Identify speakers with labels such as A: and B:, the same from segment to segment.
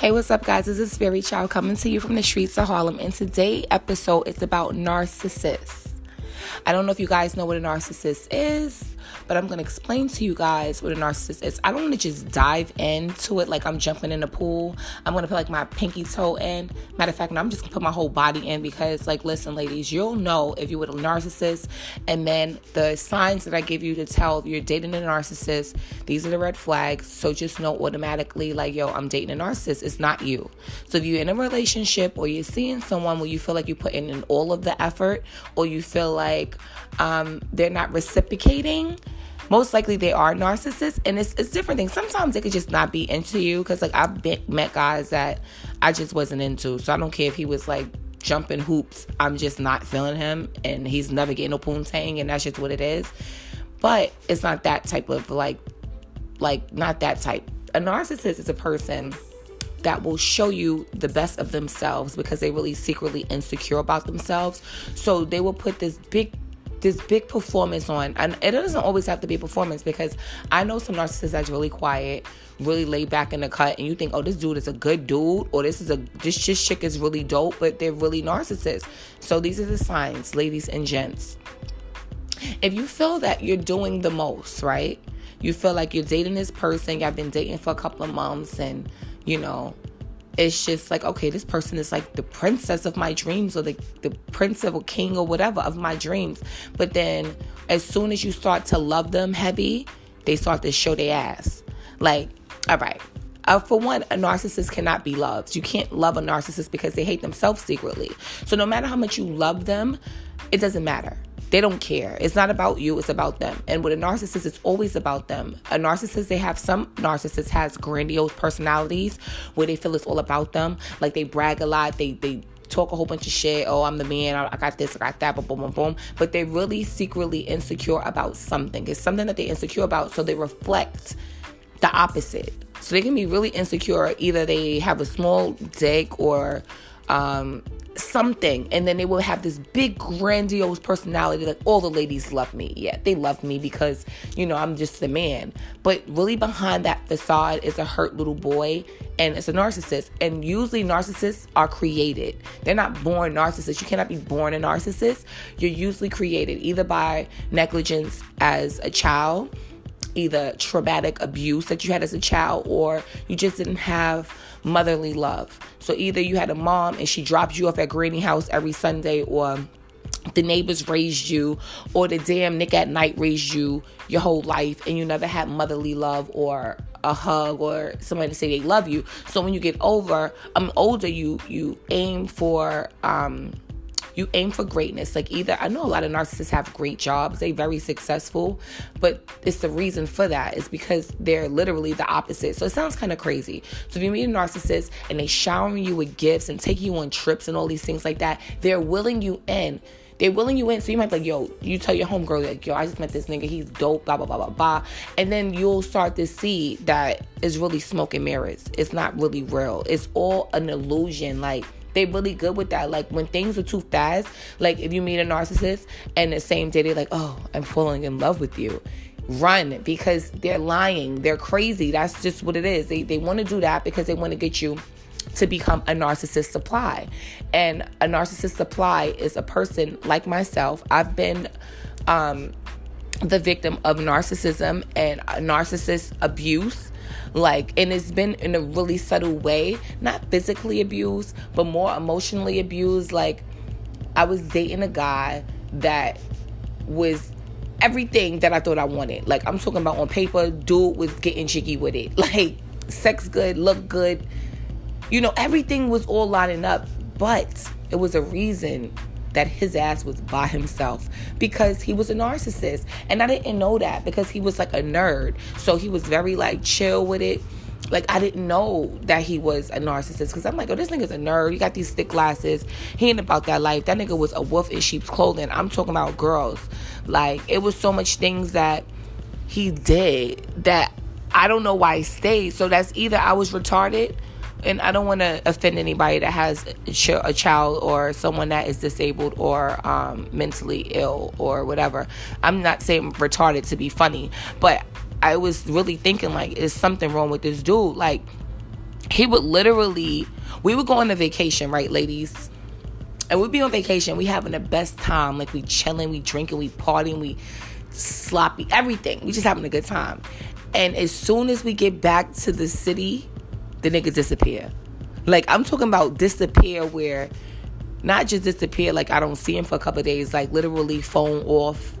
A: Hey, what's up, guys? This is Fairy Child coming to you from the streets of Harlem, and today episode is about narcissists. I don't know if you guys know what a narcissist is, but I'm going to explain to you guys what a narcissist is. I don't want to just dive into it like I'm jumping in a pool. I'm going to put like my pinky toe in. Matter of fact, no, I'm just going to put my whole body in because, like, listen, ladies, you'll know if you're with a narcissist. And then the signs that I give you to tell if you're dating a narcissist, these are the red flags. So just know automatically, like, yo, I'm dating a narcissist. It's not you. So if you're in a relationship or you're seeing someone where you feel like you're putting in all of the effort or you feel like um, they're not reciprocating, most likely they are narcissists and it's, it's different things. Sometimes they could just not be into you because like i've been, met guys that i just wasn't into so i don't care if he was like jumping hoops. I'm just not feeling him and he's never getting no poontang and that's just what it is. But it's not that type of like like not that type. A narcissist is a person that will show you the best of themselves because they're really secretly insecure about themselves. So they will put this big this big performance on and it doesn't always have to be a performance because i know some narcissists that's really quiet really laid back in the cut and you think oh this dude is a good dude or this is a this this chick is really dope but they're really narcissists. So these are the signs ladies and gents. If you feel that you're doing the most right? You feel like you're dating this person you've been dating for a couple of months and you know it's just like okay this person is like the princess of my dreams or the, the prince of a king or whatever of my dreams but then as soon as you start to love them heavy they start to show their ass like all right uh, for one, a narcissist cannot be loved. You can't love a narcissist because they hate themselves secretly. So, no matter how much you love them, it doesn't matter. They don't care. It's not about you, it's about them. And with a narcissist, it's always about them. A narcissist, they have some narcissists has grandiose personalities where they feel it's all about them. Like they brag a lot, they they talk a whole bunch of shit. Oh, I'm the man. I, got this, I got that, boom, boom, boom, boom. But they're really secretly insecure about something. It's something that they're insecure about, so they reflect the opposite. So they can be really insecure. Either they have a small dick or um, something and then they will have this big grandiose personality like all the ladies love me. Yeah they love me because you know i'm just the man. But really behind that facade is a hurt little boy and it's a narcissist. And usually narcissists are created. They're not born narcissists. You cannot be born a narcissist. You're usually created either by negligence as a child either traumatic abuse that you had as a child or you just didn't have motherly love. So either you had a mom and she dropped you off at granny house every Sunday or the neighbors raised you or the damn Nick at Nite raised you your whole life and you never had motherly love or a hug or somebody to say they love you. So when you get over, um older you you aim for um you aim for greatness. Like either I know a lot of narcissists have great jobs, they very successful, but it's the reason for that is because they're literally the opposite. So it sounds kind of crazy. So if you meet a narcissist and they shower you with gifts and take you on trips and all these things like that, they're willing you in they're willing you in. So you might be like, yo, you tell your homegirl, like, yo, I just met this nigga, he's dope, blah, blah, blah, blah, blah. And then you'll start to see that is really smoke and mirrors. It's not really real. It's all an illusion. Like, they really good with that. Like when things are too fast, like if you meet a narcissist and the same day they're like, "Oh, I'm falling in love with you." Run because they're lying. They're crazy. That's just what it is. They they want to do that because they want to get you to become a narcissist supply. And a narcissist supply is a person like myself. I've been um the victim of narcissism and uh, narcissist abuse. Like and it's been in a really subtle way not physically abused but more emotionally abused. Like i was dating a guy that was everything that i thought i wanted. Like i'm talking about on paper dude was getting jiggy with it. Like sex good look good. You know everything was all lining up but it was a reason that his ass was by himself because he was a narcissist. And I didn't know that because he was like a nerd. So he was very like chill with it. Like I didn't know that he was a narcissist because I'm like, oh, this nigga's a nerd. He got these thick glasses. He ain't about that life. That nigga was a wolf in sheep's clothing. I'm talking about girls. Like it was so much things that he did that I don't know why he stayed. So that's either I was retarded and I don't want to offend anybody that has a child or someone that is disabled or um, mentally ill or whatever. I'm not saying retarded to be funny, but I was really thinking like, is something wrong with this dude? Like, he would literally, we would go on a vacation, right, ladies? And we'd be on vacation, we having the best time. Like we chilling, we drinking, we partying, we sloppy, everything. We just having a good time. And as soon as we get back to the city, the nigga disappear. Like I'm talking about disappear where not just disappear like I don't see him for a couple days, like literally phone off,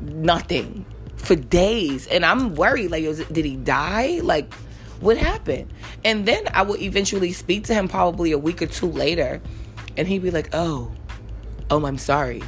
A: nothing for days. And I'm worried, like, did he die? Like, what happened? And then I would eventually speak to him probably a week or two later, and he'd be like, oh, oh, I'm sorry.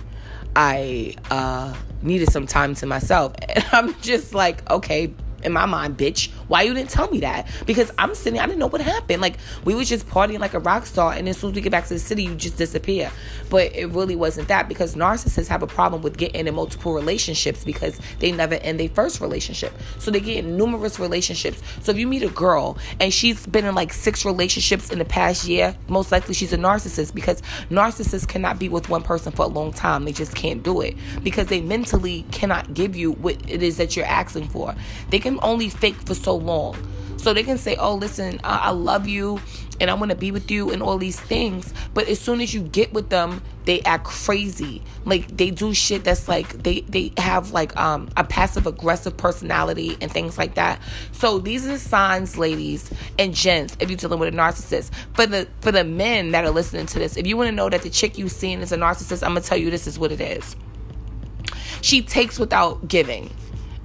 A: I uh, needed some time to myself. And I'm just like, okay, in my mind, bitch, why you didn't tell me that? Because I'm sitting, I didn't know what happened. Like we was just partying like a rock star, and as soon as we get back to the city, you just disappear. But it really wasn't that because narcissists have a problem with getting in multiple relationships because they never end their first relationship. So they get in numerous relationships. So if you meet a girl and she's been in like six relationships in the past year, most likely she's a narcissist because narcissists cannot be with one person for a long time. They just can't do it because they mentally cannot give you what it is that you're asking for. They can can only fake for so long. So they can say, oh, listen, I, I love you and I want to be with you and all these things. But as soon as you get with them, they act crazy. Like they do shit that's like they they have like um a passive aggressive personality and things like that. So these are the signs, ladies and gents, if you're dealing with a narcissist. For the for the men that are listening to this, if you want to know that the chick you seeing is a narcissist, I'm gonna tell you this is what it is. She takes without giving.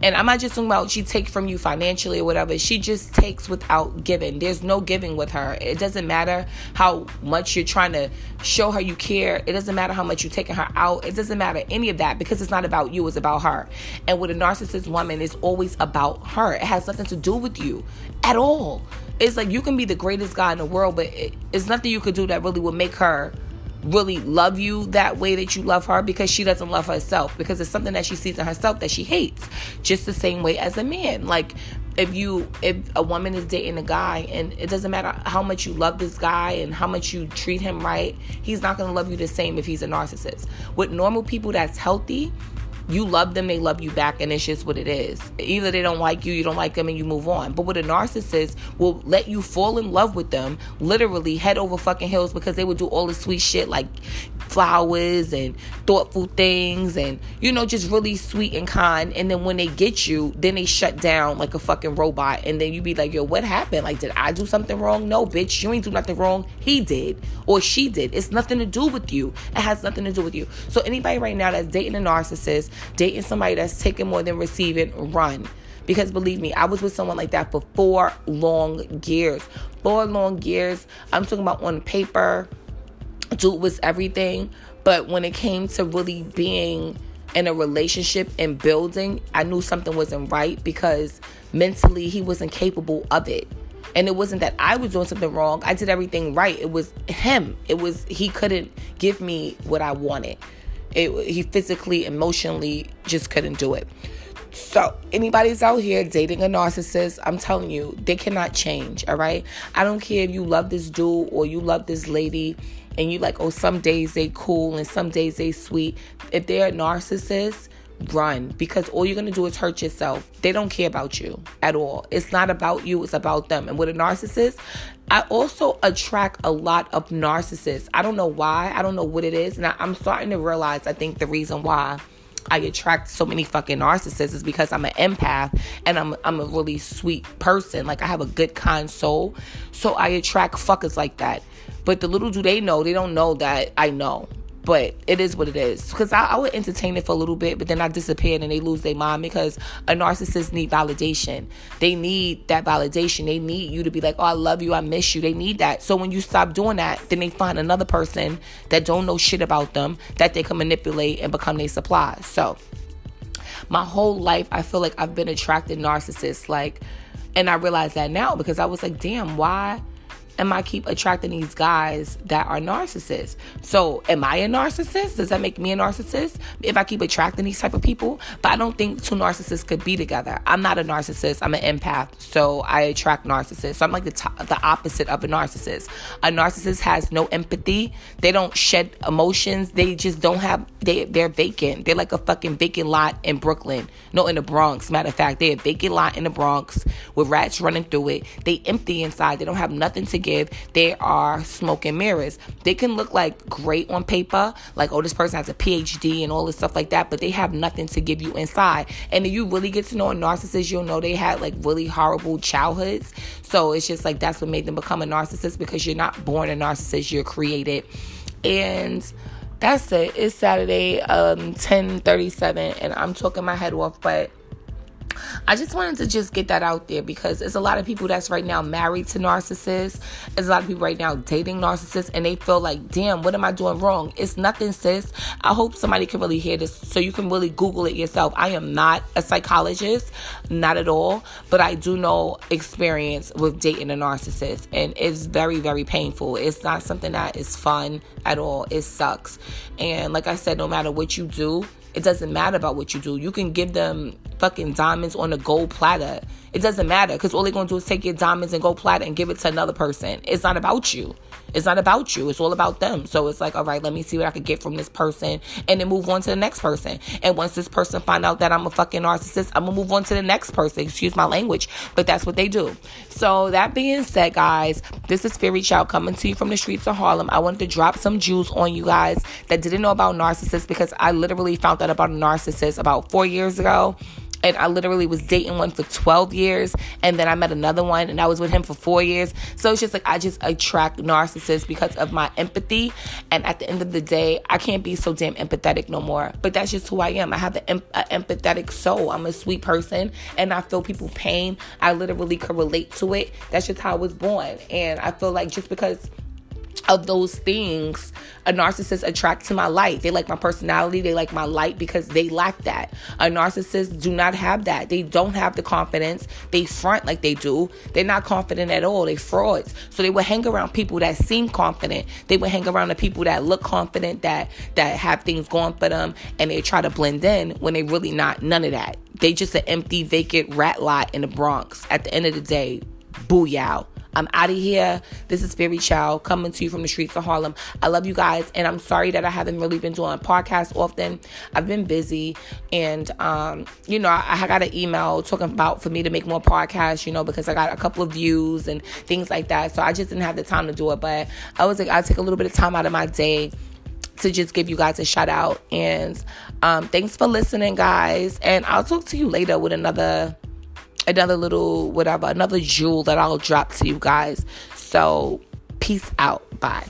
A: And I'm not just talking about she takes from you financially or whatever. She just takes without giving. There's no giving with her. It doesn't matter how much you're trying to show her you care. It doesn't matter how much you're taking her out. It doesn't matter any of that because it's not about you, it's about her. And with a narcissist woman, it's always about her. It has nothing to do with you at all. It's like you can be the greatest guy in the world, but it's nothing you could do that really would make her really love you that way that you love her because she doesn't love herself. Because it's something that she sees in herself that she hates. Just the same way as a man. Like if you if a woman is dating a guy and it doesn't matter how much you love this guy and how much you treat him right he's not going to love you the same if he's a narcissist. With normal people that's healthy you love them, they love you back, and it's just what it is. Either they don't like you, you don't like them, and you move on. But with a narcissist, will let you fall in love with them, literally head over fucking hills because they would do all the sweet shit like flowers and thoughtful things and you know just really sweet and kind. And then when they get you then they shut down like a fucking robot. And then you be like yo what happened? Like did i do something wrong? No bitch you ain't do nothing wrong. He did or she did. It's nothing to do with you. It has nothing to do with you. So anybody right now that's dating a narcissist dating somebody that's taking more than receiving run. Because believe me, I was with someone like that for four long years. Four long years. I'm talking about on paper, dude was everything. But when it came to really being in a relationship and building, I knew something wasn't right because mentally he wasn't capable of it. And it wasn't that I was doing something wrong. I did everything right. It was him. It was he couldn't give me what I wanted. It, he physically, emotionally just couldn't do it. So, anybody's out here dating a narcissist, I'm telling you, they cannot change, all right? I don't care if you love this dude or you love this lady and you like, oh, some days they cool and some days they sweet. If they're a narcissist, run because all you're going to do is hurt yourself. They don't care about you at all. It's not about you, it's about them. And with a narcissist, I also attract a lot of narcissists. I don't know why, I don't know what it is. And I, I'm starting to realize, I think the reason why I attract so many fucking narcissists is because I'm an empath and I'm I'm a really sweet person. Like I have a good kind soul. So I attract fuckers like that. But the little do they know, they don't know that I know. But it is what it is. Because I, I, would entertain it for a little bit, but then I disappear and they lose their mind because a narcissist need validation. They need that validation. They need you to be like, oh, I love you, I miss you. They need that. So when you stop doing that, then they find another person that don't know shit about them that they can manipulate and become their supply. So my whole life, I feel like I've been attracted narcissists. Like, and I realize that now because I was like, damn, why? Am I keep attracting these guys that are narcissists? So, am I a narcissist? Does that make me a narcissist if I keep attracting these type of people? But I don't think two narcissists could be together. I'm not a narcissist. I'm an empath, so I attract narcissists. So I'm like the t- the opposite of a narcissist. A narcissist has no empathy. They don't shed emotions. They just don't have. They they're vacant. They're like a fucking vacant lot in Brooklyn. No, in the Bronx. Matter of fact, they're a vacant lot in the Bronx with rats running through it. They empty inside. They don't have nothing to give. They are smoke and mirrors. They can look like great on paper, like, oh, this person has a PhD and all this stuff like that, but they have nothing to give you inside. And if you really get to know a narcissist, you'll know they had like really horrible childhoods. So it's just like that's what made them become a narcissist because you're not born a narcissist, you're created. And that's it. It's Saturday, um, 1037, and I'm talking my head off, but I just wanted to just get that out there because there's a lot of people that's right now married to narcissists. There's a lot of people right now dating narcissists and they feel like, damn, what am I doing wrong? It's nothing, sis. I hope somebody can really hear this so you can really Google it yourself. I am not a psychologist, not at all, but I do know experience with dating a narcissist and it's very, very painful. It's not something that is fun at all. It sucks. And like I said, no matter what you do, it doesn't matter about what you do. You can give them fucking diamonds on a gold platter. It doesn't matter because all they're going to do is take your diamonds and gold platter and give it to another person. It's not about you. It's not about you. It's all about them. So it's like, all right, let me see what I could get from this person and then move on to the next person. And once this person find out that I'm a fucking narcissist, I'm gonna move on to the next person. Excuse my language, but that's what they do. So that being said, guys, this is Fairy Child coming to you from the streets of Harlem. I wanted to drop some jewels on you guys that didn't know about narcissists because I literally found out about a narcissist about four years ago and I literally was dating one for 12 years and then I met another one and I was with him for 4 years. So it's just like I just attract narcissists because of my empathy and at the end of the day, I can't be so damn empathetic no more. But that's just who I am. I have an empathetic soul. I'm a sweet person and I feel people pain. I literally can relate to it. That's just how I was born. And I feel like just because of those things a narcissist attract to my light. They like my personality they like my light because they lack that. A narcissist do not have that. They don't have the confidence. They front like they do. They're not confident at all. They frauds. So they will hang around people that seem confident. They will hang around the people that look confident that that have things going for them and they try to blend in when they really not none of that. They just an empty vacant rat lot in the bronx at the end of the day booyah I'm out of here. This is Fairy Child coming to you from the streets of Harlem. I love you guys, and I'm sorry that I haven't really been doing podcasts often. I've been busy, and um, you know, I, I got an email talking about for me to make more podcasts, you know, because I got a couple of views and things like that. So I just didn't have the time to do it. But I was like, I'll take a little bit of time out of my day to just give you guys a shout out. And um, thanks for listening, guys. And I'll talk to you later with another another little whatever, another jewel that I'll drop to you guys. So, peace out. Bye.